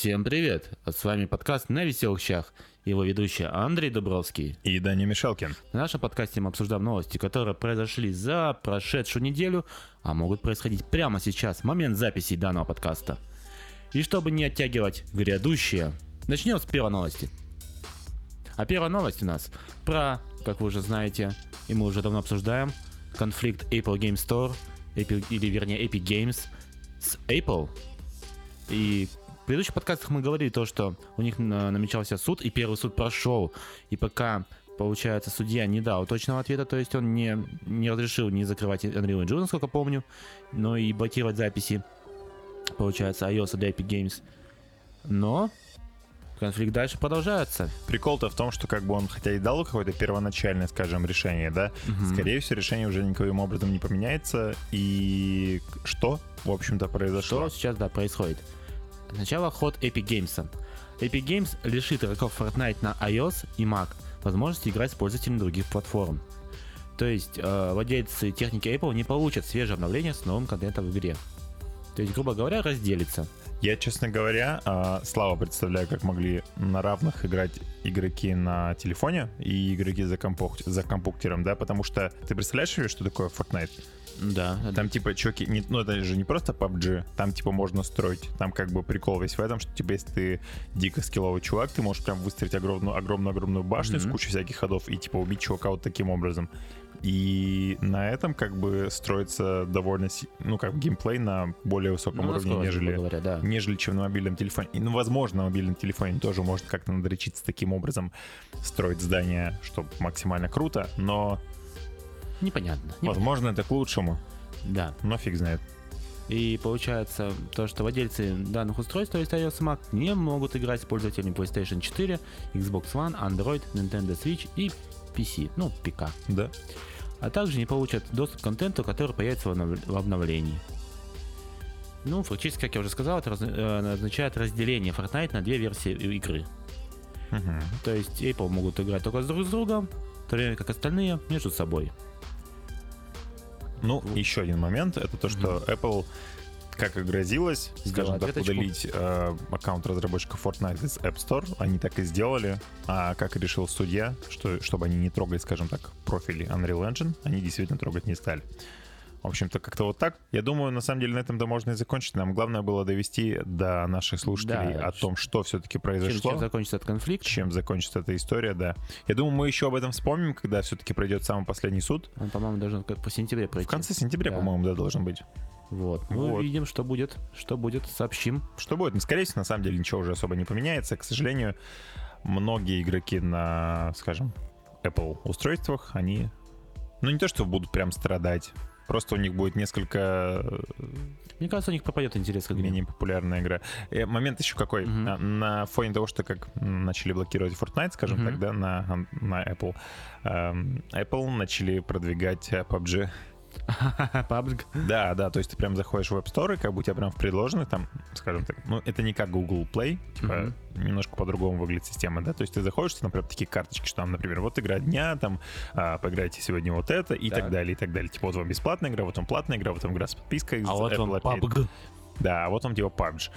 Всем привет! С вами подкаст «На веселых щах». Его ведущий Андрей Дубровский. И Даня Мишалкин. В нашем подкасте мы обсуждаем новости, которые произошли за прошедшую неделю, а могут происходить прямо сейчас, в момент записи данного подкаста. И чтобы не оттягивать грядущее, начнем с первой новости. А первая новость у нас про, как вы уже знаете, и мы уже давно обсуждаем, конфликт Apple Game Store, Apple, или вернее Epic Games с Apple. И предыдущих подкастах мы говорили то, что у них на- намечался суд, и первый суд прошел. И пока, получается, судья не дал точного ответа, то есть он не, не разрешил не закрывать Unreal Engine, насколько помню, но и блокировать записи, получается, iOS для Epic Games. Но конфликт дальше продолжается. Прикол-то в том, что как бы он, хотя и дал какое-то первоначальное, скажем, решение, да, Мгм. скорее всего, решение уже никаким образом не поменяется. И что, в общем-то, произошло? Что сейчас, да, происходит? Сначала ход Epic Games. Epic Games лишит игроков Fortnite на iOS и Mac возможности играть с пользователями других платформ. То есть э, владельцы техники Apple не получат свежее обновление с новым контентом в игре. То есть, грубо говоря, разделится. Я, честно говоря, а, слабо представляю, как могли на равных играть игроки на телефоне и игроки за, компук- за компьютером, да, потому что ты представляешь себе, что такое Fortnite? Да, Там типа чуваки, не, ну это же не просто PUBG, там типа можно строить. Там как бы прикол весь в этом, что типа если ты дико скилловый чувак, ты можешь прям выстроить огромную, огромную, огромную башню с Мгм. кучей всяких ходов и типа убить чувака вот таким образом. И на этом как бы строится довольно, ну как геймплей на более высоком ну, уровне, нежели говоря, да. нежели чем на мобильном телефоне. И, ну, возможно, на мобильном телефоне тоже можно как-то надрочиться таким образом, строить здание, чтобы максимально круто, но, Непонятно. Не- возможно, это к лучшему, Да. но фиг знает. И получается то, что владельцы данных устройств, то есть iOS и Mac, не могут играть с пользователями PlayStation 4, Xbox One, Android, Nintendo Switch и PC, ну, ПК. Да. а также не получат доступ к контенту, который появится в обнов- в обновлении. Ну, фактически, как я уже сказал, это раз- э, означает разделение Fortnite на две версии игры. Мгм. То есть Apple могут играть только с друг с другом, в то время как остальные между собой. Ну, еще один момент, это то, что Apple, как и грозилось, скажем так, удалить э, аккаунт разработчиков Fortnite из App Store, они так и сделали. А как решил судья, что, чтобы они не трогали, скажем так, профили Unreal Engine, они действительно трогать не стали. В общем-то, как-то вот так. Я думаю, на самом деле на этом да можно и закончить. Нам главное было довести до наших слушателей Да, о том, что все-таки произошло. чем закончится этот конфликт? чем закончится эта история, да. Я думаю, мы еще об этом вспомним, когда все-таки пройдет самый последний суд. Он, по-моему, должен по сентябре пройти. В конце сентября, Да. по-моему, да, должен быть. Вот. Мы Вот. увидим, что будет. Что будет, сообщим. Что будет? Ну, скорее всего, на самом деле ничего уже особо не поменяется. К сожалению, многие игроки на, скажем, Apple устройствах, они, ну не то, что будут прям страдать, просто у них будет несколько э, Мне кажется, у них пропадет интерес к менее популярная игра. Э, момент еще какой. Мгм. На, на фоне того, что как начали блокировать Fortnite, скажем Мгм. так, да, на, на Apple, эм, Apple начали продвигать э, PUBG. PUBG. Да, да, то есть ты прям заходишь в App Store, и как бы у тебя прям в предложенных там, скажем так, ну, это не как Google Play, типа, немножко по-другому выглядит система, да, то есть ты заходишь, там, например, такие карточки, что там, например, вот игра дня, там, а, поиграйте сегодня вот это, и так. Так. далее, и так далее. Типа, вот вам бесплатная игра, вот вам платная игра, вот вам игра с подпиской. А вот вам. PUBG. Да, а вот он типа PUBG.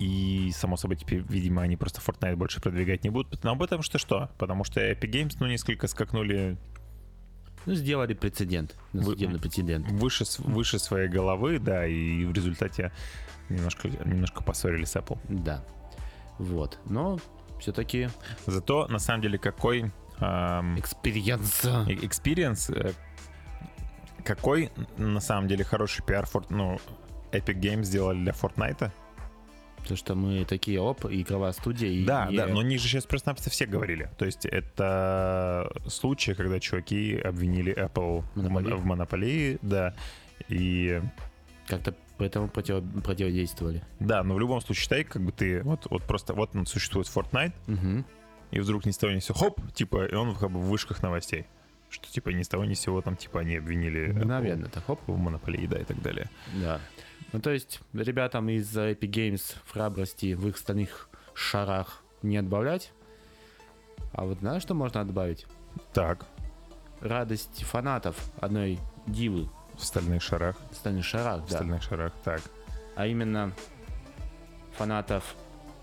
И, само собой, теперь, видимо, они просто Fortnite больше продвигать не будут. Но об этом что что? Потому что Epic Games, ну, несколько скакнули Ну, сделали прецедент. Ну, Вы- Судебный прецедент. выше, выше своей головы, да, и в результате немножко, немножко поссорились с Apple. Да. Вот. Но все-таки Зато, на самом деле, какой эм, experience. э- э, какой, на самом деле, хороший пиар ну, Epic Games сделали для Fortnite. То, что мы такие, оп, игровая студия. И, Да, и- да, но они же сейчас просто-напросто все говорили. То есть это случаи, когда чуваки обвинили Apple Монополии. в монополии, да. И Как-то поэтому против, противодействовали. да, но в любом случае, считай, как бы ты вот, вот просто вот он существует Fortnite, Мгм. и вдруг ни с того ни с сего, хоп, типа, и он как бы в вышках новостей. Что типа ни с того ни с сего там типа они обвинили Мгновенно, так хоп. в монополии, да, и так далее. Да. Ну, то есть, ребятам из Epic Games в храбрости в их стальных шарах не отбавлять. А вот знаешь, что можно отбавить? Так, Радость фанатов одной дивы в стальных шарах, в стальных шарах, в да. стальных шарах, так. А именно фанатов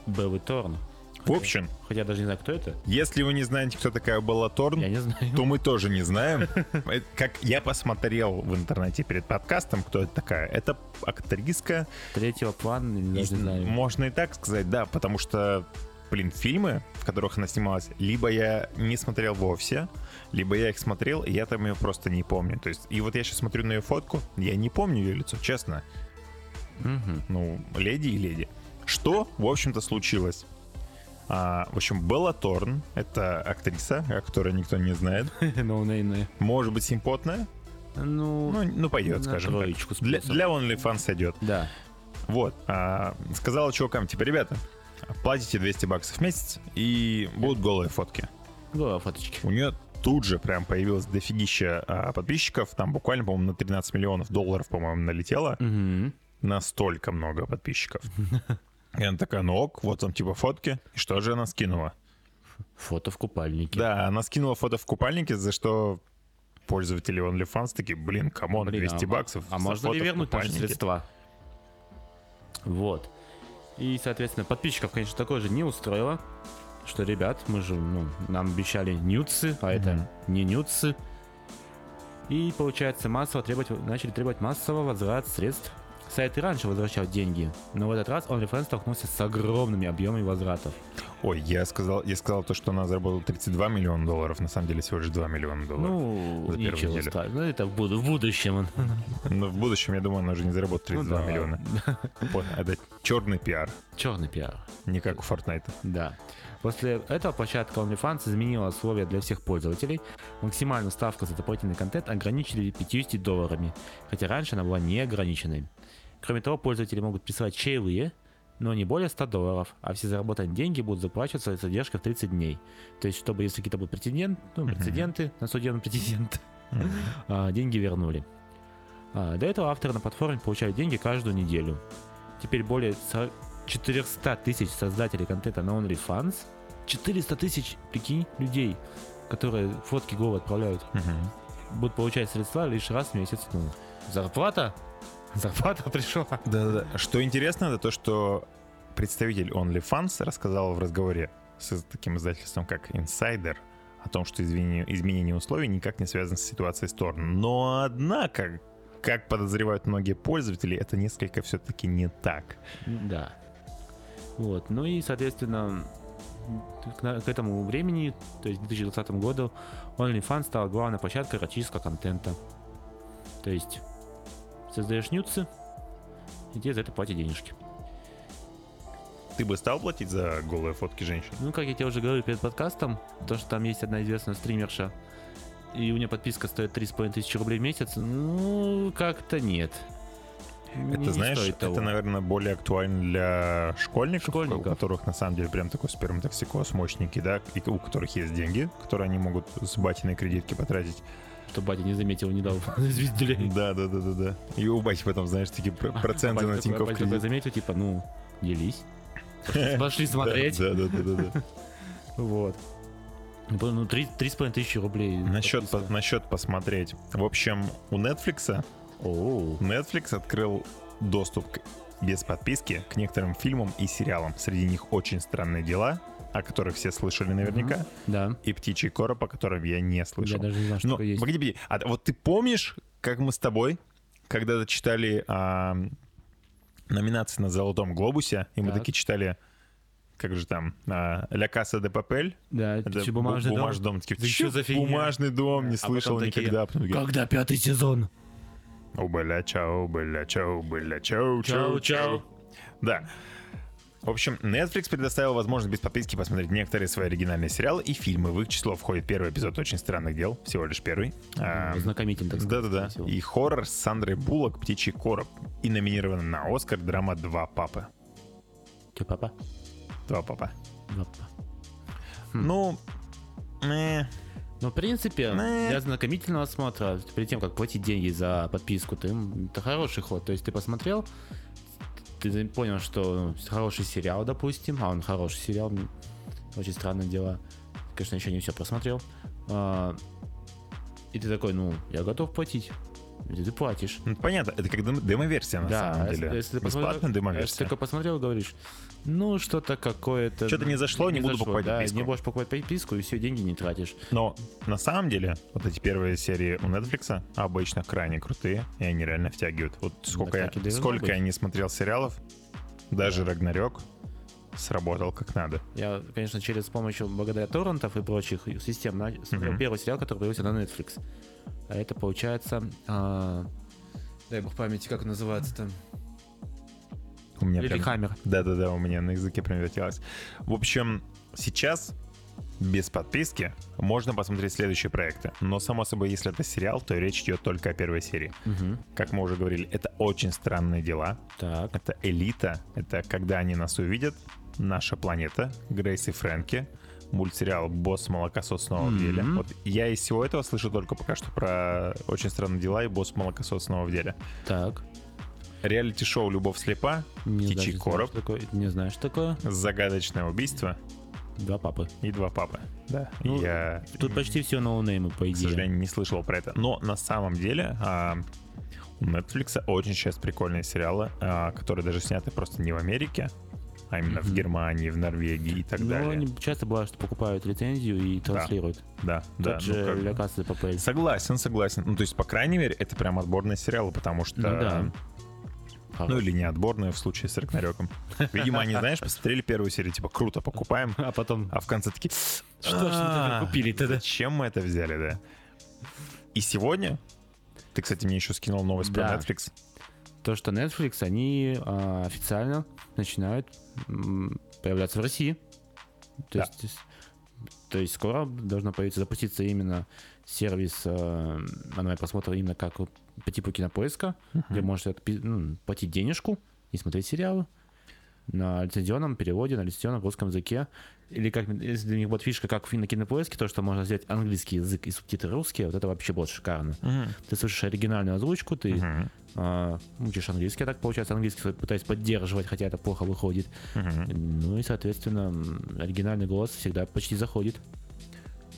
Беллы Торн. В общем, Хотя я даже не знаю, кто это. если вы не знаете, кто такая Белла Торн, Я не знаю. то мы тоже не знаем. Э, Как я посмотрел в интернете перед подкастом, кто это такая. Это актриска, Третьего плана, не знаю. можно и так сказать, да, потому что, блин, фильмы, в которых она снималась, либо я не смотрел вовсе, либо я их смотрел, и я там ее просто не помню. То есть, и вот я сейчас смотрю на ее фотку, я не помню ее лицо, честно. Мгм. Ну, леди и леди. Что, в общем-то, случилось? А, в общем, Белла Торн — это актриса, о которой никто не знает. Ноунеймная. Может быть, симпотная? Ну, Ну, ну на скажем так. Для, для OnlyFans сойдет. да. Вот. а, сказала чувакам, типа, ребята, платите 200 баксов в месяц, и будут голые фотки. Голые фоточки. У нее тут же прям появилось дофигища а, подписчиков, там буквально, по-моему, на 13 миллионов долларов, по-моему, налетело. Мгм. Настолько много подписчиков. И она такая, ну ок, вот там типа фотки. И что же она скинула? Фото в купальнике. Да, она скинула фото в купальнике, за что пользователи OnlyFans такие, блин, come on, Блин, 200 а- баксов. А можно ли вернуть наши купальнике». средства? Вот. И, соответственно, подписчиков, конечно, такое же не устроило. Что, ребят, мы же, ну, нам обещали нюцы, а это не нюцы. И, получается, массово требовать, начали требовать массового возврат средств. Сайт и раньше возвращал деньги, но в этот раз OnlyFans столкнулся с огромными объемами возвратов. Ой, я сказал, я сказал то, что она заработала 32 миллиона долларов, на самом деле всего лишь 2 миллиона долларов. Ну, за ничего неделю. страшного. Ну, это в, буду- в будущем. Но в будущем, я думаю, она уже не заработает 32 Ну да. миллиона. Это черный пиар, Черный пиар. не как у Fortnite. Да. После этого площадка OnlyFans изменила условия для всех пользователей. Максимальную ставку за дополнительный контент ограничили 50 долларами, хотя раньше она была неограниченной. Кроме того, пользователи могут присылать чаевые, но не более 100 долларов, а все заработанные деньги будут заплачиваться с задержкой в 30 дней. То есть, чтобы если какие-то будут прецедент, ну, прецеденты, на судебный прецедент, а, деньги вернули. А, До этого авторы на платформе получают деньги каждую неделю. Теперь более 40 400 тысяч создателей контента на OnlyFans. 400 тысяч, прикинь, людей, которые фотки голо отправляют, Мгм. будут получать средства лишь раз в месяц. Ну, зарплата? Зарплата пришла. Да-да-да. Что интересно, это то, что представитель OnlyFans рассказал в разговоре с таким издательством, как Insider, о том, что изменение, изменение условий никак не связано с ситуацией сторон. Но однако, как подозревают многие пользователи, это несколько все-таки не так. Да. Вот. Ну и, соответственно, к, этому времени, то есть к 2020 году, OnlyFans стала главной площадкой эротического контента. То есть создаешь нюцы, и тебе за это платят денежки. Ты бы стал платить за голые фотки женщин? Ну, как я тебе уже говорил перед подкастом, то, что там есть одна известная стримерша, и у нее подписка стоит 3,5 тысячи рублей в месяц, ну, как-то нет. Не- Это, не знаешь, стоит того. это, наверное, более актуально для школьников, Школьников. у которых на самом деле прям такой сперматоксикоз мощненький, да, и у которых есть деньги, которые они могут с батиной кредитки потратить. Что батя не заметил, не дал. Да, да, да, да, да. И у бати потом, знаешь, такие пр- проценты на Тинькофф Батя кредит. заметил, типа, ну, делись. Пошли- смотреть. Да, да, да, да, да. Вот. Ну, три три с половиной тысячи рублей. Насчет, подписка. по- насчет посмотреть. В общем, у Netflix. Netflix открыл доступ к- без подписки к некоторым фильмам и сериалам. Среди них «Очень странные дела», о которых все слышали наверняка, Да. и «Птичий короб», о котором я не Я слышал. даже не знал, что Но, такое есть. погоди, погоди. А вот ты помнишь, как мы с тобой когда-то читали а, номинации на «Золотом глобусе», и мы Так. такие читали, как же там, а, «Ля Каса де Папель», Да, это чё, бу- бумажный дом? бумажный дом. Такие, Да «Чё за фигня?» бумажный дом, не А слышал такие, никогда. Такие, Когда пятый сезон? «О, бля, чау, бля, чау, бля, чау, чау, чау. Да. В общем, Netflix предоставил возможность без подписки посмотреть некоторые свои оригинальные сериалы и фильмы. В их число входит первый эпизод «Очень странных дел», всего лишь первый. А, Знакомитель, так сказать. Да-да-да. И хоррор с Сандрой Буллок «Птичий короб». И номинирована на Оскар драма «Два папы». Чё, папа? «Два папа». Папа. Ну, э, Ну, в принципе, для знакомительного осмотра, перед тем, как платить деньги за подписку, ты, это хороший ход. То есть ты посмотрел, ты понял, что хороший сериал, допустим, а он хороший сериал, очень странные дела. Конечно, еще не все просмотрел. А, и ты такой, ну, я готов платить. Ты платишь. Ну, понятно, это как дем- демо-версия на да, самом деле. если ты Бесплатная посмотрел- Если демо-версия. ты только посмотрел, говоришь, ну, что-то какое-то... Что-то не зашло, не буду покупать да, подписку. не будешь покупать подписку, и все, деньги не тратишь. Но на самом деле вот эти первые серии у Netflix обычно крайне крутые, и они реально втягивают. Вот сколько, так я, сколько быть. я не смотрел сериалов, даже Рагнарёк сработал как надо. Я, конечно, через помощью, благодаря торрентов и прочих систем, на- смотрел Мгм. первый сериал, который появился на Netflix. А это получается... а, дай бог памяти, как он называется-то? У меня прям- Лилихаммер. Да-да-да, у меня на языке прям вертелось. В общем, сейчас без подписки можно посмотреть следующие проекты. Но, само собой, если это сериал, то речь идет только о первой серии. Мгм. Как мы уже говорили, это очень странные дела. Так. Это элита. Это когда они нас увидят. Наша планета. Грейс и Фрэнки. Мультсериал «Босс молокосос снова в деле». Мгм. Вот я из всего этого слышу только пока что про «Очень странные дела» и «Босс молокосос снова в деле». Так. Реалити-шоу «Любовь слепа», Не «Птичий что короб», такое. Не знаю, что такое. «Загадочное убийство» Два папы. и «Два папы». Да, Ну, я, Тут почти все ноунеймы, по к идее. сожалению, не слышал про это. Но на самом деле а, у Netflix очень сейчас прикольные сериалы, а, которые даже сняты просто не в Америке, а именно в Мгм. Германии, в Норвегии и так Ну, далее. они часто бывает, что покупают лицензию и транслируют. Да, да. Тот ну, же как бы. Ля Папель. Согласен, согласен. Ну, то есть, по крайней мере, это прям отборные сериалы, потому что... Ну да. Ну, или не отборные в случае с Рагнарёком. Видимо, они, знаешь, посмотрели первую серию, типа, круто, покупаем. А потом... А в конце такие... Что ж мы тогда «А, купили-то, да?» Зачем мы это взяли, да? И сегодня... Ты, кстати, мне еще скинул новость про Да. Netflix. То, что Netflix, они а, официально начинают появляться в России. То, Да. есть, то есть скоро должно появиться, запуститься именно сервис э, онлайн-просмотра именно как по типу кинопоиска, где можете отпи- ну, платить денежку и смотреть сериалы на лицензионном переводе, на лицензионном русском языке. Или как, если для них будет фишка, как на кинопоиске, то, что можно сделать английский язык и субтитры русские, вот это вообще будет шикарно. Мгм. Ты слышишь оригинальную озвучку, ты Мгм. а, учишь английский, так получается, английский свой пытаюсь поддерживать, хотя это плохо выходит. Мгм. Ну и, соответственно, оригинальный голос всегда почти заходит.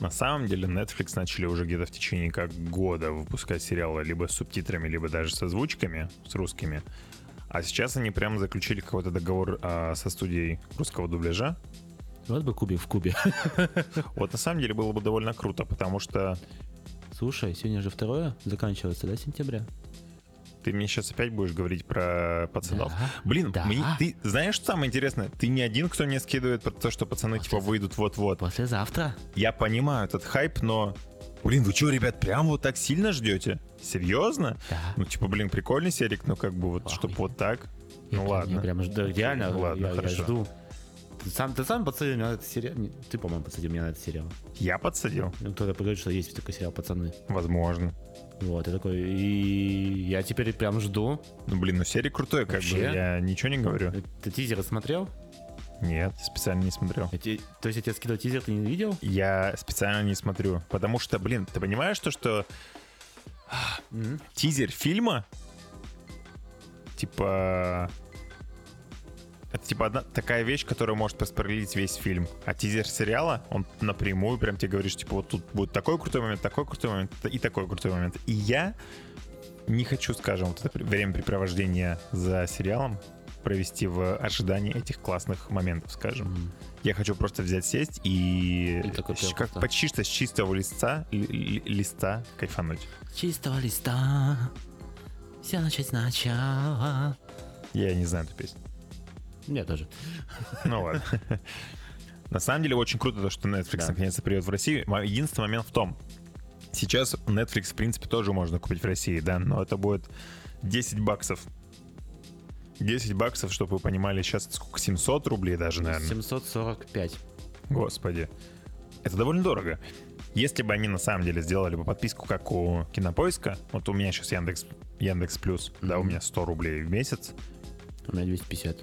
На самом деле Netflix начали уже где-то в течение как года выпускать сериалы либо с субтитрами, либо даже с озвучками, с русскими. А сейчас они прям заключили какой-то договор а, со студией русского дубляжа. Вот бы кубик в кубе. Вот на самом деле было бы довольно круто, потому что Слушай, сегодня же второе заканчивается, да, сентября? ты мне сейчас опять будешь говорить про пацанов. Да, Блин, да. мне- ты знаешь, что самое интересное? Ты не один, кто мне скидывает про то, что пацаны Вот типа выйдут вот-вот. Послезавтра. Я понимаю этот хайп, но... Блин, вы что, ребят, прям вот так сильно ждете? Серьезно? Да. Ну, типа, блин, прикольный серик, но как бы вот, Ах, чтоб я- вот так. Я ну прям- ладно. Я прям жду, реально, Ладно, я, я хорошо. жду. Ты сам, ты сам подсадил меня на этот сериал? Ты, по-моему, подсадил меня на этот сериал. Я подсадил? Ну, Кто-то говорит, что есть такой сериал «Пацаны». Возможно. Вот, я такой, и я теперь прям жду. Ну, блин, ну серик крутой, как бы, Вообще? я ничего не говорю. Ты тизер смотрел? Нет, специально не смотрел. Те- то есть я тебе скидывал тизер, ты не видел? Я специально не смотрю, потому что, блин, ты понимаешь то, что тизер фильма, типа, это типа одна такая вещь, которая может проспойлерить весь фильм. А тизер сериала, он напрямую прям тебе говорит, что, типа, вот тут будет такой крутой момент, такой крутой момент и такой крутой момент. И я не хочу, скажем, вот это времяпрепровождение за сериалом провести в ожидании этих классных моментов, скажем. Мгм. Я хочу просто взять, сесть и, И такой как просто- почти что с чистого листа, ли- ли- листа кайфануть. Чистого листа все начать сначала. Я не знаю эту песню. Я тоже. Ну ладно. На самом деле очень круто то, что Netflix Да. наконец-то придет в Россию. Единственный момент в том, сейчас Netflix, в принципе, тоже можно купить в России, да, но это будет 10 баксов. 10 баксов, чтобы вы понимали, сейчас сколько, 700 рублей даже, наверное. 745. Господи. Это довольно дорого. Если бы они на самом деле сделали бы подписку, как у Кинопоиска, вот у меня сейчас Яндекс, Яндекс Плюс, да, у меня 100 рублей в месяц. У меня 250.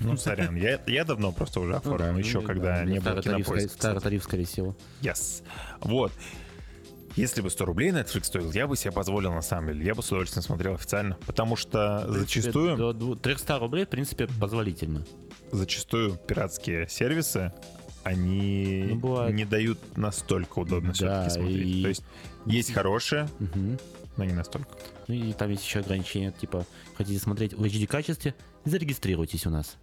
Ну, сорян, я, я давно просто уже оформил, Ну да, еще ну, когда да, не было Кинопоиска. старый тариф, скорее всего. Yes. Вот. Если бы 100 рублей Netflix стоил, я бы себе позволил на самом деле. Я бы с удовольствием смотрел официально. Потому что зачастую, До дву- 300 рублей, в принципе, позволительно. зачастую пиратские сервисы, они Ну, бывает. не дают настолько удобно Да, все-таки смотреть. и- То есть есть хорошие, Мгм. но не настолько. Ну и там есть еще ограничение, типа, хотите смотреть в HD качестве, зарегистрируйтесь у нас.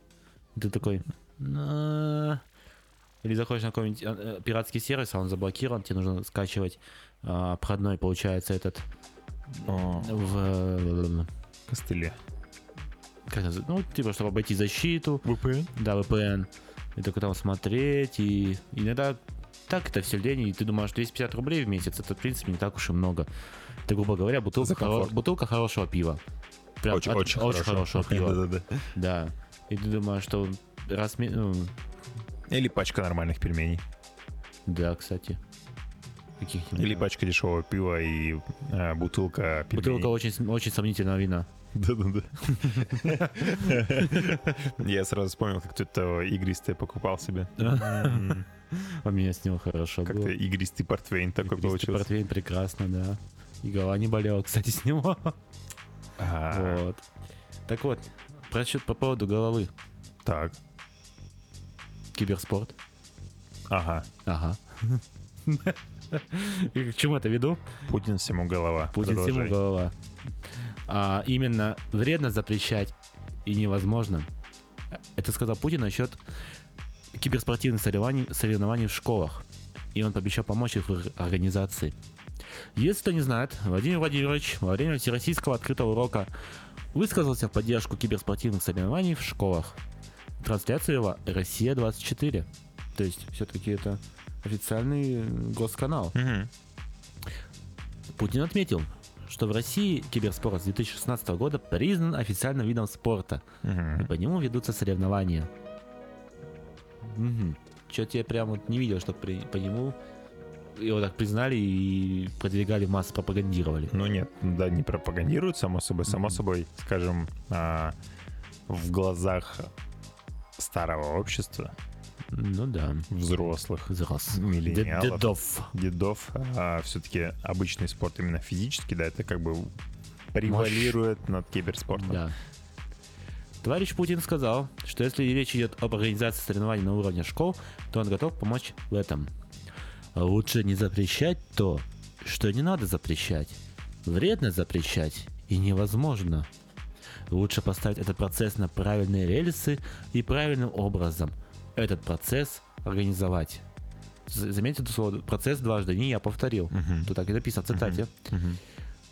Ты такой... «На». Или заходишь на какой-нибудь э, э, пиратский сервис, а он заблокирован, тебе нужно скачивать а, проходной, получается, этот О, в... костыли. Как это, ну, типа, чтобы обойти защиту, VPN? да, VPN, и только там смотреть, и иногда так это все лень, и ты думаешь, 250 рублей в месяц, это, в принципе, не так уж и много. Это, грубо говоря, бутылка, хоро- бутылка хорошего пива. Прям Очень, от- очень, очень хорошего пива. Да-да-да. Да. И ты думаешь, что раз... ну, Или пачка нормальных пельменей. да, кстати. Каких-нибудь. Или пачка дешевого пива и э, бутылка пельменей. Бутылка очень, очень сомнительного вина. Да-да-да. Я сразу вспомнил, как кто-то игристое покупал себе. У меня с него хорошо. Как-то игристый портвейн такой получился. портвейн прекрасно, да. И голова не болела, кстати, с него. А, Вот. Так вот, про, счет- по поводу головы. Так, Киберспорт. ага. Ага. К чему это веду? Путин всему голова. Путин всему Продолжай. голова. А, именно вредно запрещать и невозможно. Это сказал Путин насчет киберспортивных соревнований, соревнований в школах. И он пообещал помочь их в их организации. Если кто не знает, Владимир Владимирович во время всероссийского открытого урока высказался в поддержку киберспортивных соревнований в школах. Трансляция его «Россия-24». То есть все-таки это официальный э, госканал. Мгм. Путин отметил, что в России киберспорт с 2016 года признан официальным видом спорта, и Мгм. по нему ведутся соревнования. Че-то я прям вот не видел, что при- по нему его так признали и продвигали в массы, пропагандировали. Ну нет, да, не пропагандируют, само собой. Само собой, скажем, а, в глазах старого общества, Ну да, взрослых, взрос. миллениалов, Дедов. дедов, все-таки обычный спорт именно физический, да, это как бы превалирует над киберспортом. Да. Товарищ Путин сказал, что если речь идет об организации соревнований на уровне школ, то он готов помочь в этом. Лучше не запрещать то, что не надо запрещать. Вредно запрещать и невозможно. Лучше поставить этот процесс на правильные рельсы и правильным образом этот процесс организовать. Заметьте это слово процесс дважды, не я повторил. Мгм. Тут так и написано в цитате. Мгм.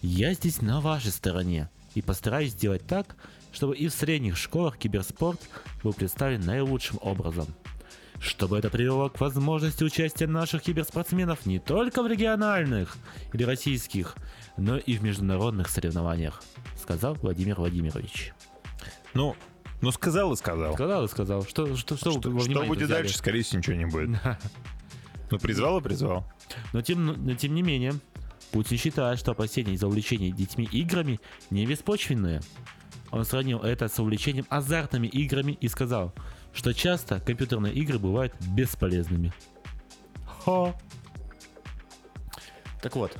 Я здесь на вашей стороне и постараюсь сделать так, чтобы и в средних школах киберспорт был представлен наилучшим образом. Чтобы это привело к возможности участия наших киберспортсменов не только в региональных или российских, но и в международных соревнованиях, сказал Владимир Владимирович. Ну, ну сказал и сказал. Сказал и сказал, что, что, что, Что, что будет дальше, скорее всего, ничего не будет. Ну, призвал и призвал. Но тем, но тем не менее, Путин считает, что опасения из-за увлечения детьми играми не беспочвенные. Он сравнил это с увлечением азартными играми и сказал, что часто компьютерные игры бывают бесполезными. Хо. Так вот.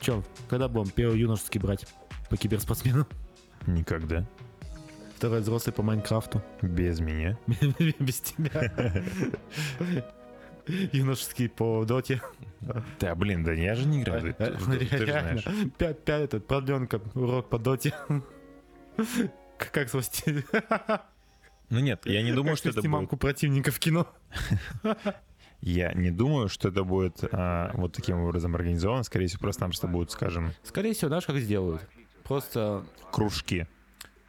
Че, когда будем первый юношеский брать по киберспортсмену? Никогда. Второй взрослый по Майнкрафту. Без меня. Без тебя. Юношеский по доте. Да, блин, да я же не играю. Ты, знаешь. Пять, пять, этот, продленка, урок по доте. Как свести? Ну нет, я не думаю, что это будет. мамку противника в кино. Я не думаю, что это будет а, вот таким образом организовано. Скорее всего, просто-напросто будут, скажем, Скорее всего, знаешь, как сделают? Просто кружки.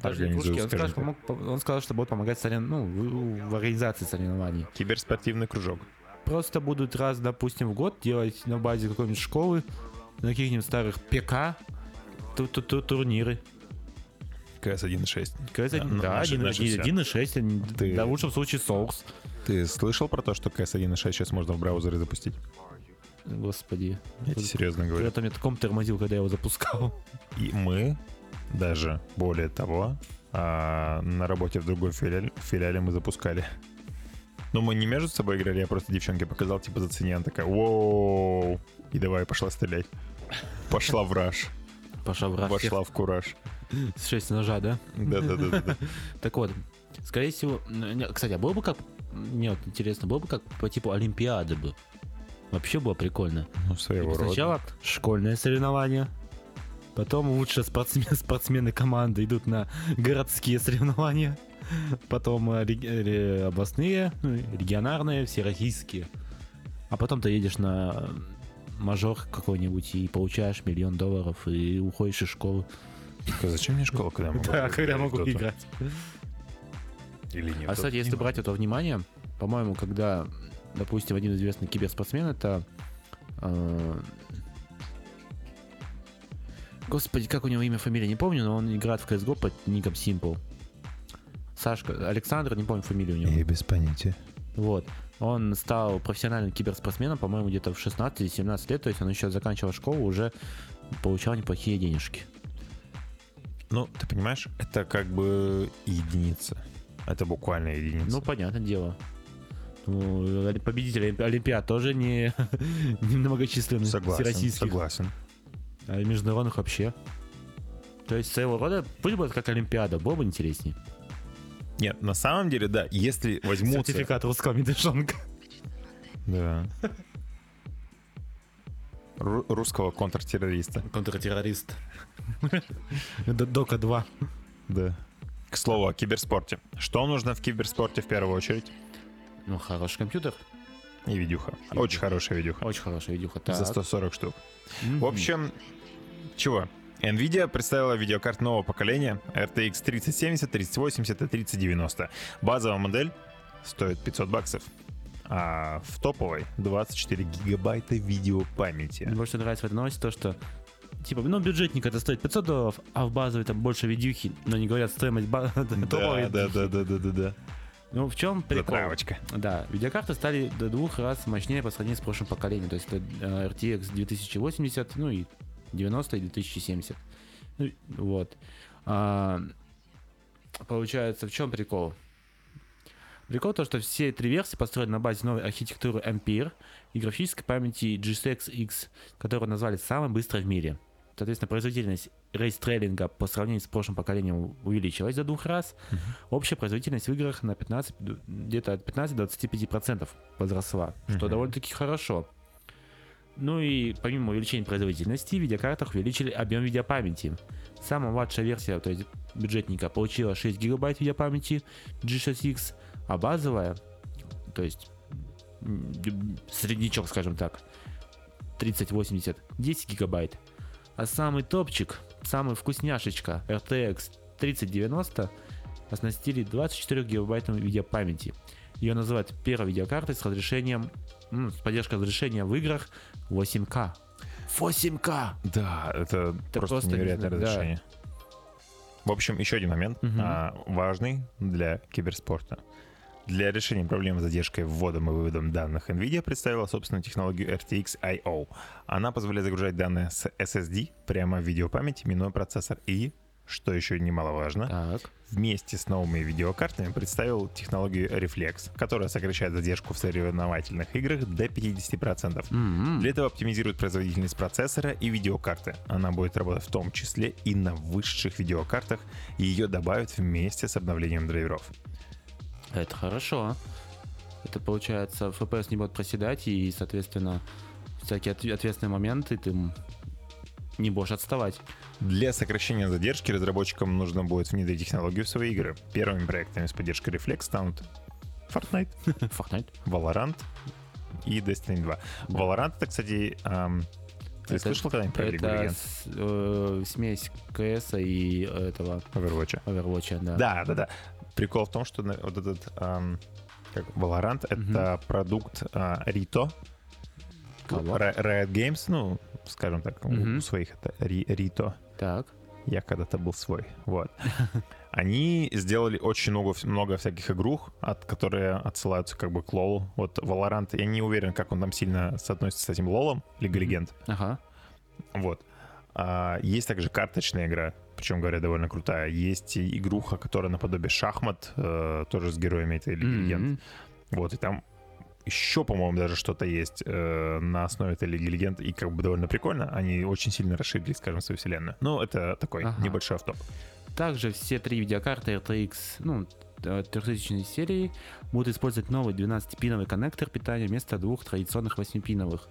Даже кружки. Он, сказал, помог- он сказал, что будет помогать сорев- ну, в, в организации соревнований. Киберспортивный кружок. Просто будут раз, допустим, в год делать на базе какой-нибудь школы, на каких-нибудь старых ПК, ту- ту- ту- турниры. КС 1.6. КС-1, Да, да, наши- 1.6, наши все. 1.6, Ты- да, в лучшем случае соус. Ты слышал про то, что КС 1.6 сейчас можно в браузере запустить? Господи. Я тебе серьезно говорю. Кто-то меня таком тормозил, когда я его запускал. И мы даже, более того, а, на работе в другой филиале, филиале мы запускали. Но мы не между собой играли, я просто девчонке показал, типа, зацени, она такая, воу, и давай пошла стрелять. Пошла в раш, Пошла в раш. вошла в кураж. С 6 ножа, да? Да-да-да. Так вот, скорее всего... не, Кстати, а было бы как... Мне вот интересно, было бы как по типу Олимпиады бы. Вообще было прикольно. Ну, своего рода. Сначала школьное соревнование, Потом лучшие спортсмены, спортсмены команды идут на городские соревнования. Потом э, реги- э, областные, ну, региональные, всероссийские. А потом ты едешь на мажор какой-нибудь и получаешь миллион долларов и уходишь из школы. Так, а зачем мне школа, когда я могу Да, когда могу играть. Или нет? А, кстати, если брать это внимание, по-моему, когда, допустим, один известный киберспортсмен, это... Господи, как у него имя, фамилия, не помню, но он играет в CSGO под ником Simple. Сашка, Александр, не помню фамилию у него. Я без понятия. Вот. Он стал профессиональным киберспортсменом, по-моему, где-то в 16 или 17 лет, то есть он еще заканчивал школу, уже получал неплохие денежки. Ну, ты понимаешь, это как бы единица. Это буквально единица. Ну, понятное дело. Ну, победитель Олимпи- Олимпиад тоже не, не многочисленный, согласен, всероссийских, согласен. А международных вообще. То есть своего рода, пусть будет как Олимпиада, было бы интереснее. Нет, на самом деле, да, если возьмутся... Сертификат русского медвежонка. Да. Ру- русского контртеррориста. Контртеррорист. Дока 2. Да. К слову о киберспорте. Что нужно в киберспорте в первую очередь? Ну, хороший компьютер. И видюха. Очень хорошая видюха. Очень хорошая видюха. За Так. 140 штук. В общем, чего? Nvidia представила видеокарт нового поколения RTX 3070, 3080 и 3090. Базовая модель стоит 500 баксов. А в топовой 24 гигабайта видеопамяти. Мне больше нравится в этой новости то, что типа, ну, бюджетник это стоит 500 долларов, а в базовой там больше видюхи, но не говорят стоимость ба- топовой Да, да, да, да, да, да, да. Ну, в чем прикол? Затравочка. Да, видеокарты стали до двух раз мощнее по сравнению с прошлым поколением. То есть это э, RTX 2080, ну и 90 и 2070. Ну, вот. А, получается, в чем прикол? Прикол то, что все три версии построены на базе новой архитектуры Ampere и графической памяти GTX X, которую назвали самой быстрой в мире. Соответственно, производительность рейстрейлинга по сравнению с прошлым поколением увеличилась до двух раз. Общая производительность в играх на 15, д- где-то от 15 до 25% возросла, что Мгм. довольно-таки хорошо. Ну и помимо увеличения производительности, в видеокартах увеличили объем видеопамяти. Самая младшая версия, то есть бюджетника, получила 6 гигабайт видеопамяти G6X, а базовая, то есть среднячок, скажем так, 3080, 10 гигабайт. А самый топчик, самый вкусняшечка RTX 3090 оснастили 24 гигабайтами видеопамяти. Ее называют первой видеокартой с разрешением, с поддержкой разрешения в играх 8К. 8К! Да, это, просто, просто невероятное не знаю, да. разрешение. В общем, еще один момент, Мгм. а, важный для киберспорта. Для решения проблемы с задержкой вводом и выводом данных NVIDIA представила собственную технологию RTX I.O. Она позволяет загружать данные с SSD прямо в видеопамять, минуя процессор. И, что еще немаловажно, Так. Вместе с новыми видеокартами представил технологию Reflex, которая сокращает задержку в соревновательных играх до 50%. М-м. Для этого оптимизирует производительность процессора и видеокарты. Она будет работать в том числе и на высших видеокартах, и ее добавят вместе с обновлением драйверов. Это хорошо. Это получается, FPS не будет проседать, и, соответственно, всякие отв- ответственные моменты ты не будешь отставать. Для сокращения задержки разработчикам нужно будет внедрить технологию в свои игры. Первыми проектами с поддержкой Reflex станут Fortnite, Fortnite. Valorant и Destiny 2. Да. Valorant, это, кстати, ам, ты Это- слышал когда-нибудь про Лигу Это Легенд? с- э, смесь КС и этого Overwatch. Overwatch, да. Да, да, да. Прикол в том, что вот этот ам, как Valorant это продукт а, Rito. Кого? Ri- Riot Games, ну, скажем так, у- Мгм. у своих это Ри- Rito. Так. Я когда-то был свой. Вот. Они сделали очень много, много всяких игрух, от, которые отсылаются как бы к лолу. Вот Valorant, я не уверен, как он там сильно соотносится с этим лолом, Лига. Легенд. Ага. Вот. А, есть также карточная игра, причем, говоря, довольно крутая. Есть игруха, которая наподобие шахмат, э, тоже с героями этой Лиги Легенд. М-м. Вот, и там еще, по-моему, даже что-то есть э, на основе этой Лиги Легенд, и как бы довольно прикольно. Они очень сильно расширили, скажем, свою вселенную. Ну, это такой Ага. небольшой автоп. Также все три видеокарты RTX, ну, э, 3000 серии будут использовать новый 12-пиновый коннектор питания вместо двух традиционных 8-пиновых.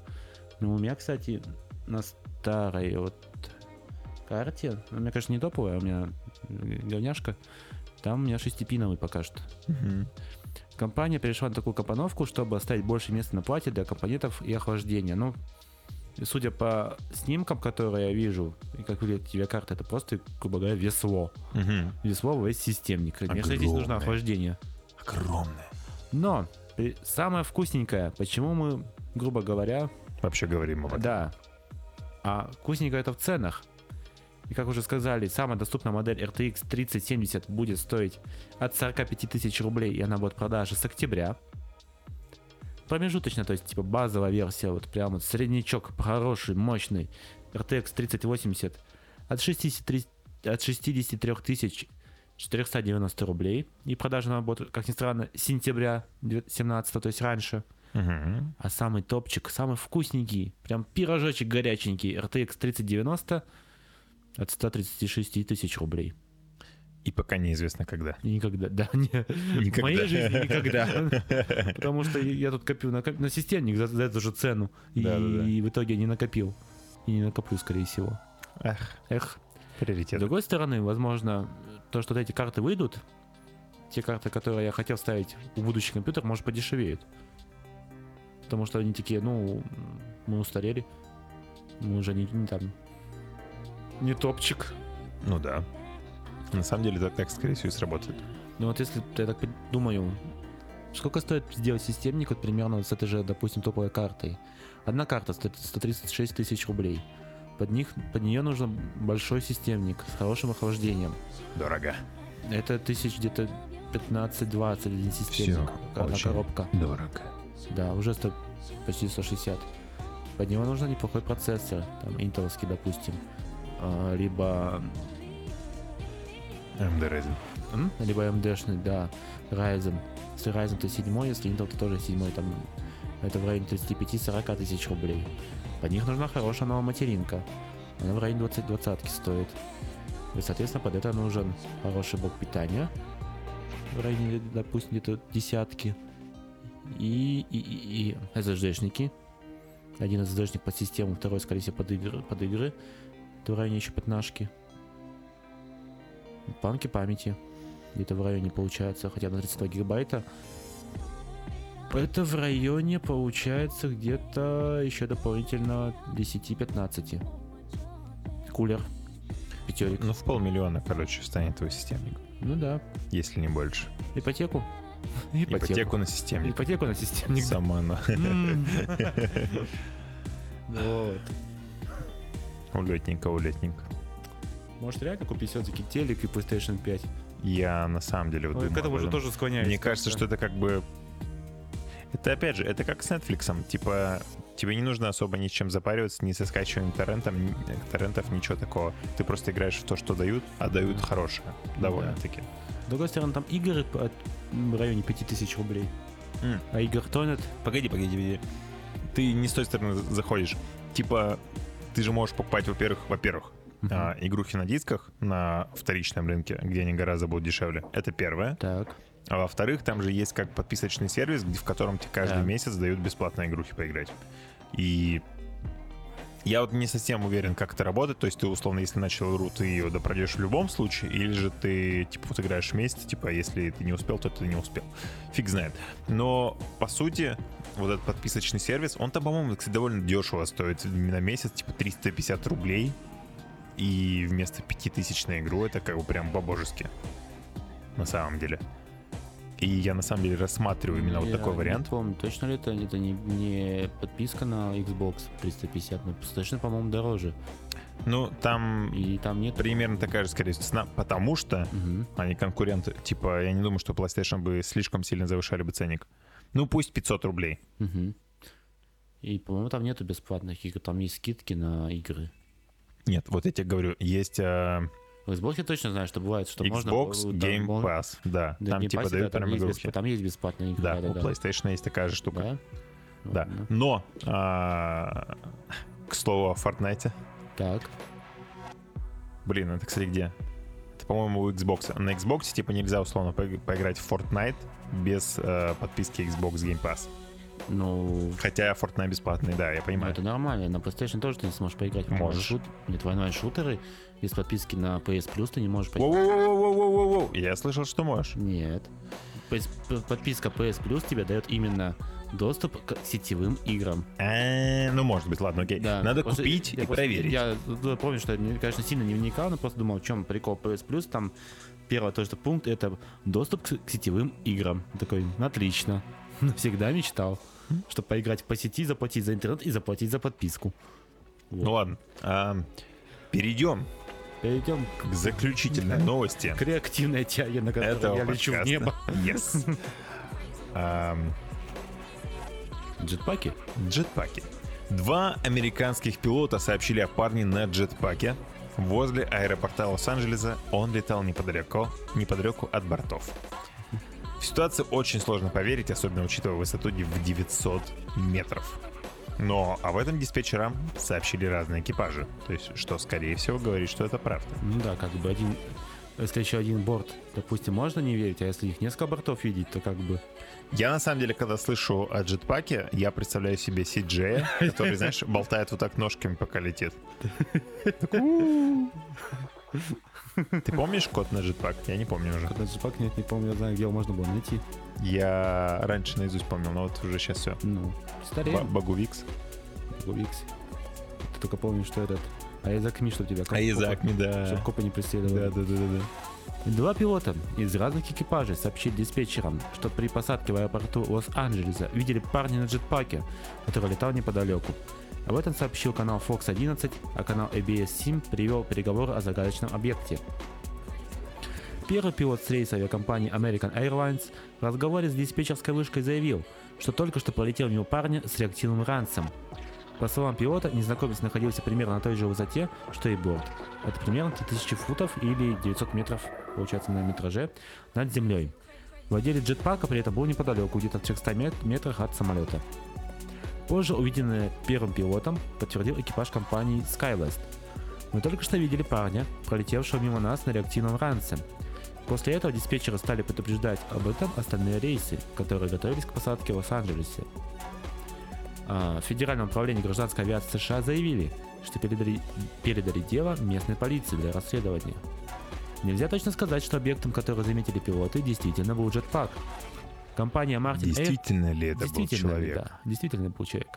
Ну, у меня, кстати, на старой вот карте, у меня, конечно, не топовая, у меня говняшка, там у меня шестипиновый пока что. Мгм. Компания перешла на такую компоновку, чтобы оставить больше места на плате для компонентов и охлаждения. Ну, судя по снимкам, которые я вижу, и как выглядит тебе карта, это просто, грубо говоря, весло. Мгм. Весло весь системник. Конечно, здесь нужно Огромное. охлаждение. Огромное. Но самое вкусненькое, почему мы, грубо говоря, Вообще говорим об этом. да, а вкусненькое это в ценах. И как уже сказали, самая доступная модель RTX 3070 будет стоить от 45 тысяч рублей, и она будет в продаже с октября. Промежуточно, то есть типа базовая версия, вот прям вот среднячок хороший, мощный, RTX 3080 от 63, от 63 тысяч 490 рублей. И продажа она будет, как ни странно, сентября 17, то есть раньше. Мгм. А самый топчик, самый вкусненький, прям пирожочек горяченький, RTX 3090 от 136 тысяч рублей. И пока неизвестно когда. И Никогда, да, не, в Никогда. моей жизни никогда. Потому что я тут копил на, на системник за, за эту же цену. И, Да-да-да. и в итоге не накопил. И не накоплю, скорее всего. Эх, Эх. С приоритет. другой стороны, возможно, то, что вот эти карты выйдут, те карты, которые я хотел ставить в будущий компьютер, может, подешевеют. Потому что они такие, ну, мы устарели. Мы уже не, не там... Не топчик. Ну да. На самом деле так, так скорее всего, и сработает. Ну вот если, я так думаю, сколько стоит сделать системник вот примерно с этой же, допустим, топовой картой? Одна карта стоит 136 тысяч рублей. Под, них, под нее нужен большой системник с хорошим охлаждением. Дорого. Это тысяч где-то 15-20 один системник. Всё, Одна очень. коробка. Дорого. Да, уже 100, почти 160. Под него нужно неплохой процессор, там, интеловский, допустим. А, либо, AMD Ryzen. либо AMD-шный, да, Ryzen. Если Ryzen, то 7, если Intel, то тоже 7, там, это в районе 35-40 тысяч рублей. Под них нужна хорошая новая материнка. Она в районе 20 20 стоит. И, соответственно, под это нужен хороший блок питания. В районе, допустим, где-то десятки. И, и, и, и SSD-шники. Один SSD-шник под систему, второй, скорее всего, под игры. Под игры. Это в районе еще пятнашки. Планки памяти. Где-то в районе получается, хотя на 32 гигабайта. Это в районе получается где-то еще дополнительно 10-15. Кулер. Пятерик. Ну, в полмиллиона, короче, станет твой системник. Ну да. Если не больше. Ипотеку. Ипотеку на системник. Ипотеку на системник. Сама она. Вот. Улетненько, улетненько. Может реально купить все-таки телек и PlayStation 5? Я на самом деле вот Ой, думаю к этому уже тоже склоняюсь. Мне кажется, что это как бы... Это опять же, это как с Netflix. Типа, тебе не нужно особо ни с чем запариваться, ни со скачиванием торрентов, ни- торрентов, ничего такого. Ты просто играешь в то, что дают, а дают хорошее. Довольно-таки. С другой стороны, там игры от- в районе 5000 рублей. М. А игр тонет. Погоди, погоди, погоди. Ты не с той стороны за- заходишь. Типа, ты же можешь покупать, во-первых, во-первых, а, игрухи на дисках на вторичном рынке, где они гораздо будут дешевле. Это первое. Так. А во-вторых, там же есть как подписочный сервис, в котором тебе каждый Да. месяц дают бесплатные игрухи поиграть. И я вот не совсем уверен, как это работает. То есть ты, условно, если начал игру, ты ее допройдешь в любом случае, или же ты, типа, вот играешь вместе, типа, если ты не успел, то ты не успел. Фиг знает. Но, по сути, вот этот подписочный сервис, он-то, по-моему, кстати, довольно дешево стоит на месяц, типа, 350 рублей. И вместо 5000 на игру это как бы прям по-божески. На самом деле. И я на самом деле рассматриваю именно вот Я такой не вариант. помню, точно ли это, это не, не подписка на Xbox 350, но точно, по-моему, дороже. Ну, там И там нет... примерно такая же, скорее всего, цена, потому что Мгм. они конкуренты. Типа, я не думаю, что PlayStation бы слишком сильно завышали бы ценник. Ну, пусть 500 рублей. Мгм. И, по-моему, там нету бесплатных игр, там есть скидки на игры. Нет, вот я тебе говорю, есть э, В Xbox я точно знаю, что бывает, что можно... Xbox э, там Game мон- Pass, да. Да, там типа Pass, дают да, там, есть бесп- там есть бесплатные игры. Да, да, у да. PlayStation есть такая же штука. Да? Да. Но, а, к слову о Fortnite. Так. Блин, это, кстати, где? По-моему, у Xbox. На Xbox, типа, нельзя, условно, поиг- поиграть в Fortnite без э, подписки Xbox Game Pass. Ну, Хотя Fortnite бесплатный, да, я ну, понимаю. это нормально. На PlayStation тоже ты не сможешь поиграть. Можешь. Шут- Нет, онлайн-шутеры без подписки на PS Plus ты не можешь поиграть. Воу-воу-воу-воу-воу-воу. Я слышал, что можешь. Нет. PS подписка PS Plus тебе дает именно доступ к сетевым играм. А, Ну, может быть, ладно, окей. Да, Надо просто купить я и просто- проверить. Я помню, что я, конечно, сильно не вникал, но просто думал, в чем прикол PS Plus. Там первый тоже пункт — это доступ к, к сетевым играм. Такой, отлично. Всегда мечтал, чтобы поиграть по сети, заплатить за интернет и заплатить за подписку. Ну ладно. А, Перейдем Перейдем к заключительной новости к реактивной тяге, на которой этого я лечу в подкаста. небо. Yes. Ам, Джетпаки? Джетпаки. Два американских пилота сообщили о парне на джетпаке. Возле аэропорта Лос-Анджелеса он летал неподалеку, неподалеку от бортов. В ситуацию очень сложно поверить, особенно учитывая высоту в 900 метров. Но об этом диспетчерам сообщили разные экипажи. То есть, что, скорее всего, говорит, что это правда. Ну да, как бы один... Если еще один борт, допустим, можно не верить, а если их несколько бортов видеть, то как бы... Я, на самом деле, когда слышу о джетпаке, я представляю себе Си-Джея, который, знаешь, болтает вот так ножками, пока летит. Ты помнишь код на джетпак? Я не помню уже. Когда джетпак нет, не помню, я знаю, где его можно было найти. Я раньше наизусть помнил, но вот уже сейчас все. Ну, стареем. Багувикс. Викс. Ты только помнишь, что этот... А Изак Ми, что тебя... А Изакми, да. Чтобы копы не преследовали. Да, да, да, да, да. Два пилота из разных экипажей сообщили диспетчерам, что при посадке в аэропорту Лос-Анджелеса видели парня на джетпаке, который летал неподалеку. Об этом сообщил канал Fox 11, а канал ABS-7 привел переговоры о загадочном объекте. Первый пилот с рейса авиакомпании American Airlines в разговоре с диспетчерской вышкой заявил, что только что пролетел мимо парня с реактивным ранцем. По словам пилота, незнакомец находился примерно на той же высоте, что и борт. Это примерно 3000 футов или 900 метров, получается, на метраже над землей. Владелец джетпака при этом был неподалеку, где-то в 300 мет- метрах от самолета. Позже увиденное первым пилотом подтвердил экипаж компании SkyWest. Мы только что видели парня, пролетевшего мимо нас на реактивном ранце. После этого диспетчеры стали предупреждать об этом остальные рейсы, которые готовились к посадке в Лос-Анджелесе. А, В Федеральном управлении гражданской авиации США заявили, что передали, передали дело местной полиции для расследования. Нельзя точно сказать, что объектом, который заметили пилоты, действительно был джетпак. Компания Air Действительно ли это был человек? да, действительно был человек.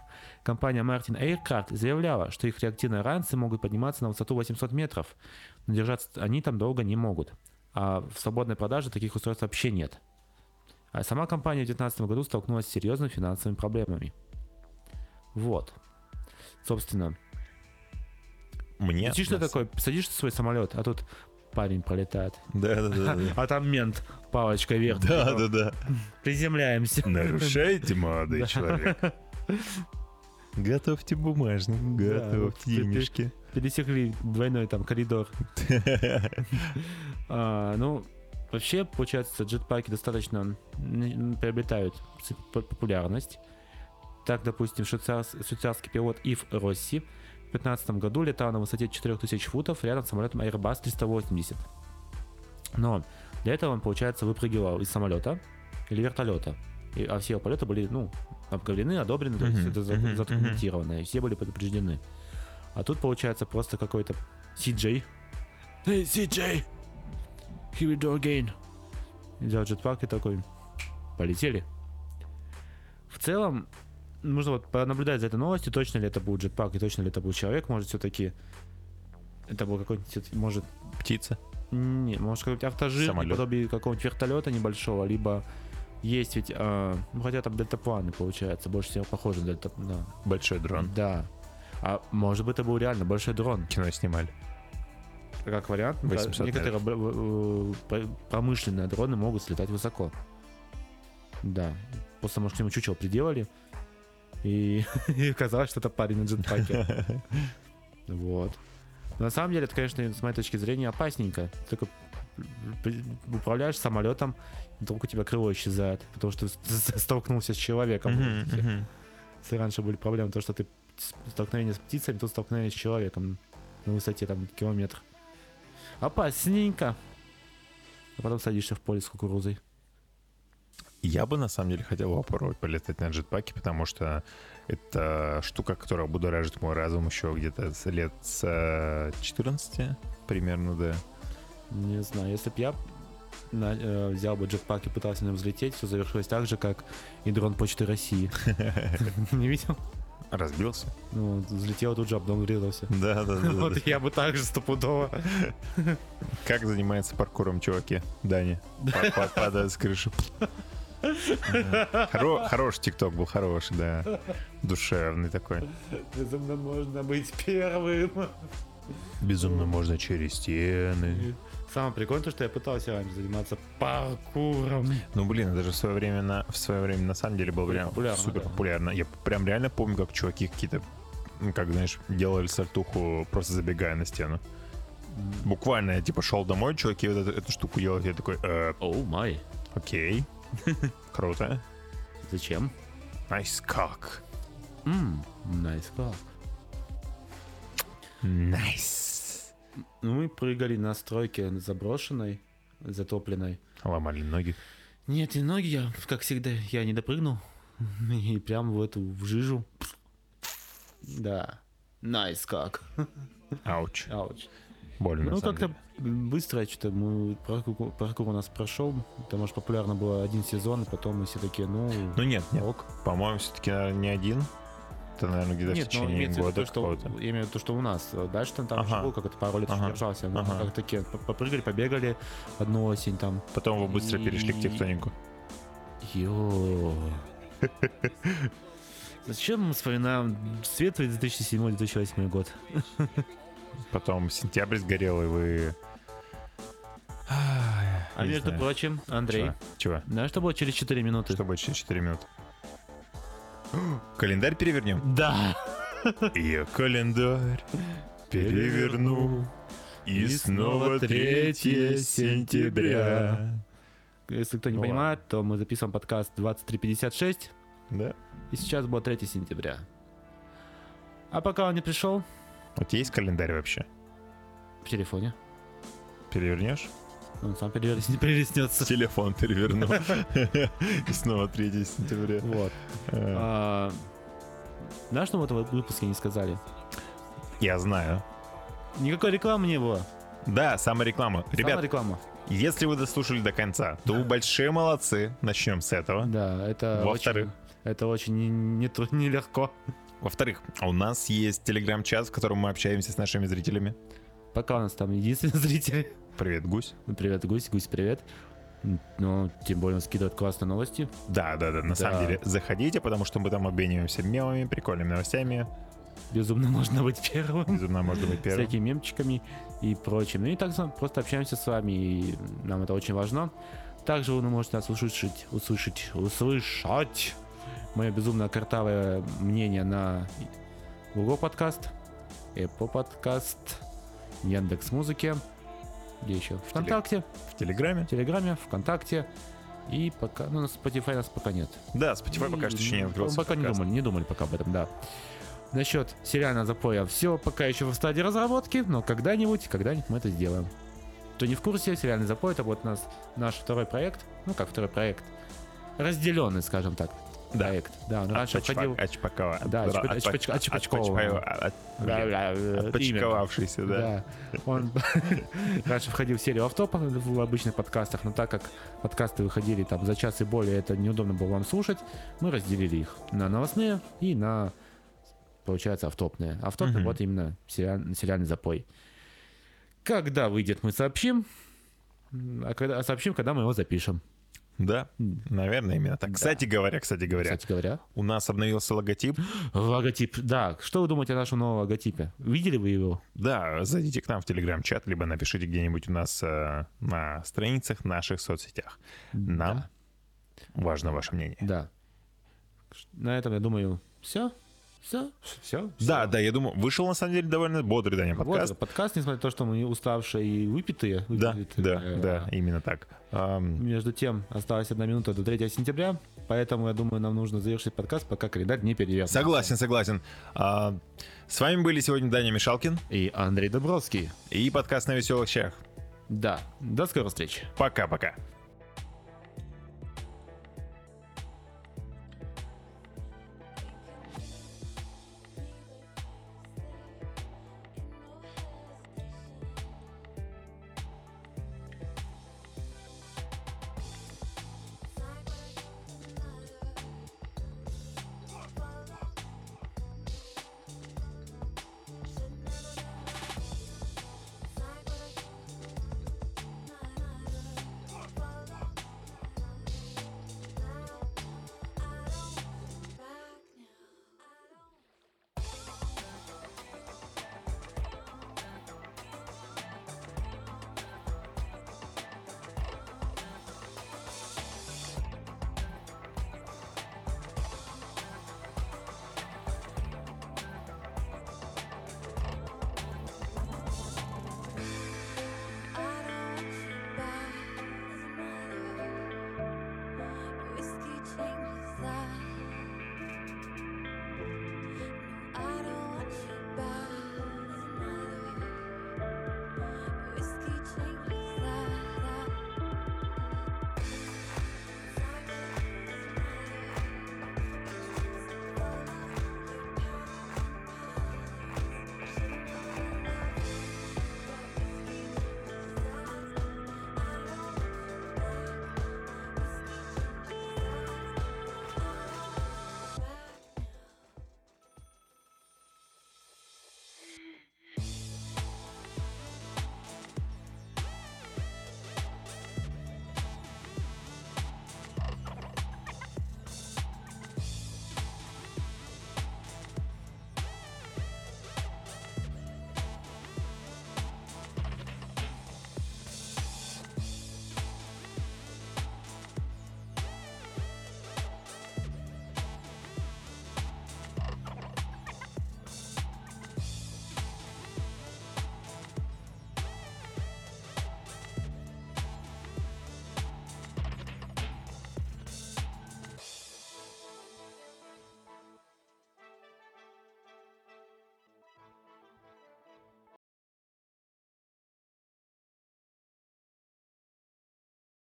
Компания Martin Aircraft заявляла, что их реактивные ранцы могут подниматься на высоту 800 метров, но держаться они там долго не могут. А в свободной продаже таких устройств вообще нет. А сама компания в 2019 году столкнулась с серьезными финансовыми проблемами. Вот. Собственно, Мне... летишь ты такой, садишься в свой самолет, а тут парень пролетает. Да, да, да. А там мент палочкой вверх. Да, да, да. Приземляемся. Нарушаете, молодой человек. Готовьте бумажник, готовьте денежки. Пересекли двойной там коридор. А, ну, вообще, получается, джетпаки достаточно приобретают популярность. Так, допустим, швейцарс- швейцарский пилот Ив Росси 2015 году летал на высоте 4000 футов рядом с самолетом Airbus 380. Но для этого он, получается, выпрыгивал из самолета или вертолета. И, а все его полеты были, ну, обговорены, одобрены, то есть это задокументировано, и все были предупреждены. А тут, получается, просто какой-то CJ. Hey, CJ! Here we go again. Взял джетпак и такой, полетели. В целом, нужно вот понаблюдать за этой новостью, точно ли это был джетпак и точно ли это был человек, может все-таки это был какой-нибудь, может, Птица. не, может какой-нибудь автожир, Самолет. наподобие какого-нибудь вертолета небольшого, либо есть ведь, а, ну хотя там дельтапланы, получается, больше всего похожи на дельта, да. Большой дрон. Да. А может быть это был реально большой дрон. Кино снимали. Как вариант, да, 800 некоторые э, промышленные дроны могут слетать высоко. Да. Просто, может, к нему чучело приделали. И, и оказалось, что это парень на джетпаке. Вот. На самом деле, это, конечно, с моей точки зрения, опасненько. Только управляешь самолетом, вдруг у тебя крыло исчезает, потому что ты столкнулся с человеком. Мгм. Если раньше были проблемы, то, что ты столкновение с птицами, тут столкновение с человеком на высоте там километр. Опасненько. А потом садишься в поле с кукурузой. Я бы на самом деле хотел попробовать полетать на джетпаке, потому что это штука, которая будоражит мой разум еще где-то с лет с 14 примерно, да. Не знаю, если бы я на- э, взял бы джетпак и пытался на нем взлететь, все завершилось так же, как и дрон Почты России. Не видел? Разбился? Ну, взлетел тут же, об дом врезался. Да, да, да. Вот я бы так же стопудово. Как занимается паркуром чуваки? Па- Падает с крыши. Хоро- Хороший тикток был, хороший, да. Душевный такой. Безумно можно быть первым. Безумно можно через стены. Самое прикольное, то, что я пытался раньше заниматься паркуром. Ну, блин, это же в свое время, на, в свое время на самом деле было прям популярно, супер да. популярно. Я прям реально помню, как чуваки какие-то, как, знаешь, делали сальтуху, просто забегая на стену. Буквально я, типа, шел домой, чуваки вот эту, эту штуку делают, я такой, э, Oh my. окей, круто. Зачем? Nice как. Nice как. Nice. Ну, мы прыгали на стройке заброшенной, затопленной. Ломали ноги. Нет, и ноги я, как всегда, я не допрыгнул. И прям в эту, в жижу. Да. Nice как. Ouch. Ouch. Больно, Ну, как-то. Быстро что-то мы паркур, паркур у нас прошел. Потому что популярно было один сезон, и потом мы все такие, ну, Ну, нет, нет. ок. По-моему, все-таки, наверное, не один. Это, наверное, где-то Нет, ну, течение в виду года то, что, я имею в виду то, что у нас. Дальше там, там Ага. еще был как-то пару лет Ага. держался. Ну, Ага. как такие, попрыгали, побегали одну осень там. Потом вы быстро И- перешли к тектонику. Йо. Зачем мы вспоминаем светлый 2007-2008 год? Потом сентябрь сгорел, и вы... А между знаю. прочим, Андрей, Чего? знаешь, что было через 4 минуты? Что будет через 4 минуты? Календарь перевернем? Да! Я календарь переверну, и снова 3 сентября. Если кто не Ну понимает, то мы записываем подкаст 2356, Да? и сейчас было 3 сентября. А пока он не пришел, Вот есть календарь вообще? в телефоне, Перевернешь? он сам не перелеснется. Телефон перевернул. И снова 3 сентября. Вот. Э, А, Знаешь, что в этом выпуске не сказали? Я знаю. Никакой рекламы не было. Да, самореклама. Сама Ребят, реклама. если вы дослушали до конца, то вы большие молодцы. Начнем с этого. Да, это Во-вторых. очень, это очень не- не нелегко. Во-вторых, у нас есть телеграм-чат, в котором мы общаемся с нашими зрителями. Пока у нас там единственный зритель. Привет, Гусь. Привет, Гусь, Гусь, привет. Ну, тем более он скидывает классные новости. Да, да, да, на самом Да. деле заходите, потому что мы там обмениваемся мемами, прикольными новостями. Безумно можно быть первым. Безумно можно быть первым. Всякими мемчиками и прочим. Ну и так просто общаемся с вами, и нам это очень важно. Также вы можете нас услышать, услышать, услышать мое безумно картавое мнение на Google подкаст, Apple подкаст, Яндекс Музыке, где еще? ВКонтакте, В Телеграме. в Телеграме, ВКонтакте. И пока, ну, на Spotify нас пока нет. Да, Spotify пока что еще не И, открылся. Пока не думали, не думали пока об этом, да. Насчет сериального запоя все пока еще в стадии разработки, но когда-нибудь, когда-нибудь мы это сделаем. Кто не в курсе, сериальный запой это вот у нас наш второй проект, ну как второй проект, разделенный, скажем так, Да. проект. Да, он раньше Отпочпа- входил... отчпакова- Да, отчпач- отчпачкового. отпочпа- от- Да, блин, да, именно. Отпочковавшийся, да. Да. Он раньше входил в серию автопа в обычных подкастах, но так как подкасты выходили там за час и более, это неудобно было вам слушать, мы разделили их на новостные и на, получается, автопные. Автопы Мгм. вот именно сериаль- сериальный запой. Когда выйдет, мы сообщим. А когда а сообщим, когда мы его запишем. Да, наверное, именно так. Да. Кстати говоря, кстати говоря, Кстати говоря. у нас обновился логотип. Логотип. Да, что вы думаете о нашем новом логотипе? Видели вы его? Да, зайдите к нам в телеграм-чат, либо напишите где-нибудь у нас э, на страницах наших соцсетях. Нам Да. важно ваше мнение. Да. На этом, я думаю, все. Все, все. Да, да, я думаю, вышел на самом деле довольно бодрый, Даня, подкаст. Вот, подкаст, несмотря на то, что мы уставшие и выпитые. Да, выпитые, да, э, да, именно так. Между тем, осталась одна минута до 3 сентября, поэтому, я думаю, нам нужно завершить подкаст, пока календарь не перевернут. Согласен, согласен. А, С вами были сегодня Даня Мишалкин И Андрей Добровский. и подкаст на веселых щах. Да, до скорой встречи. Пока-пока.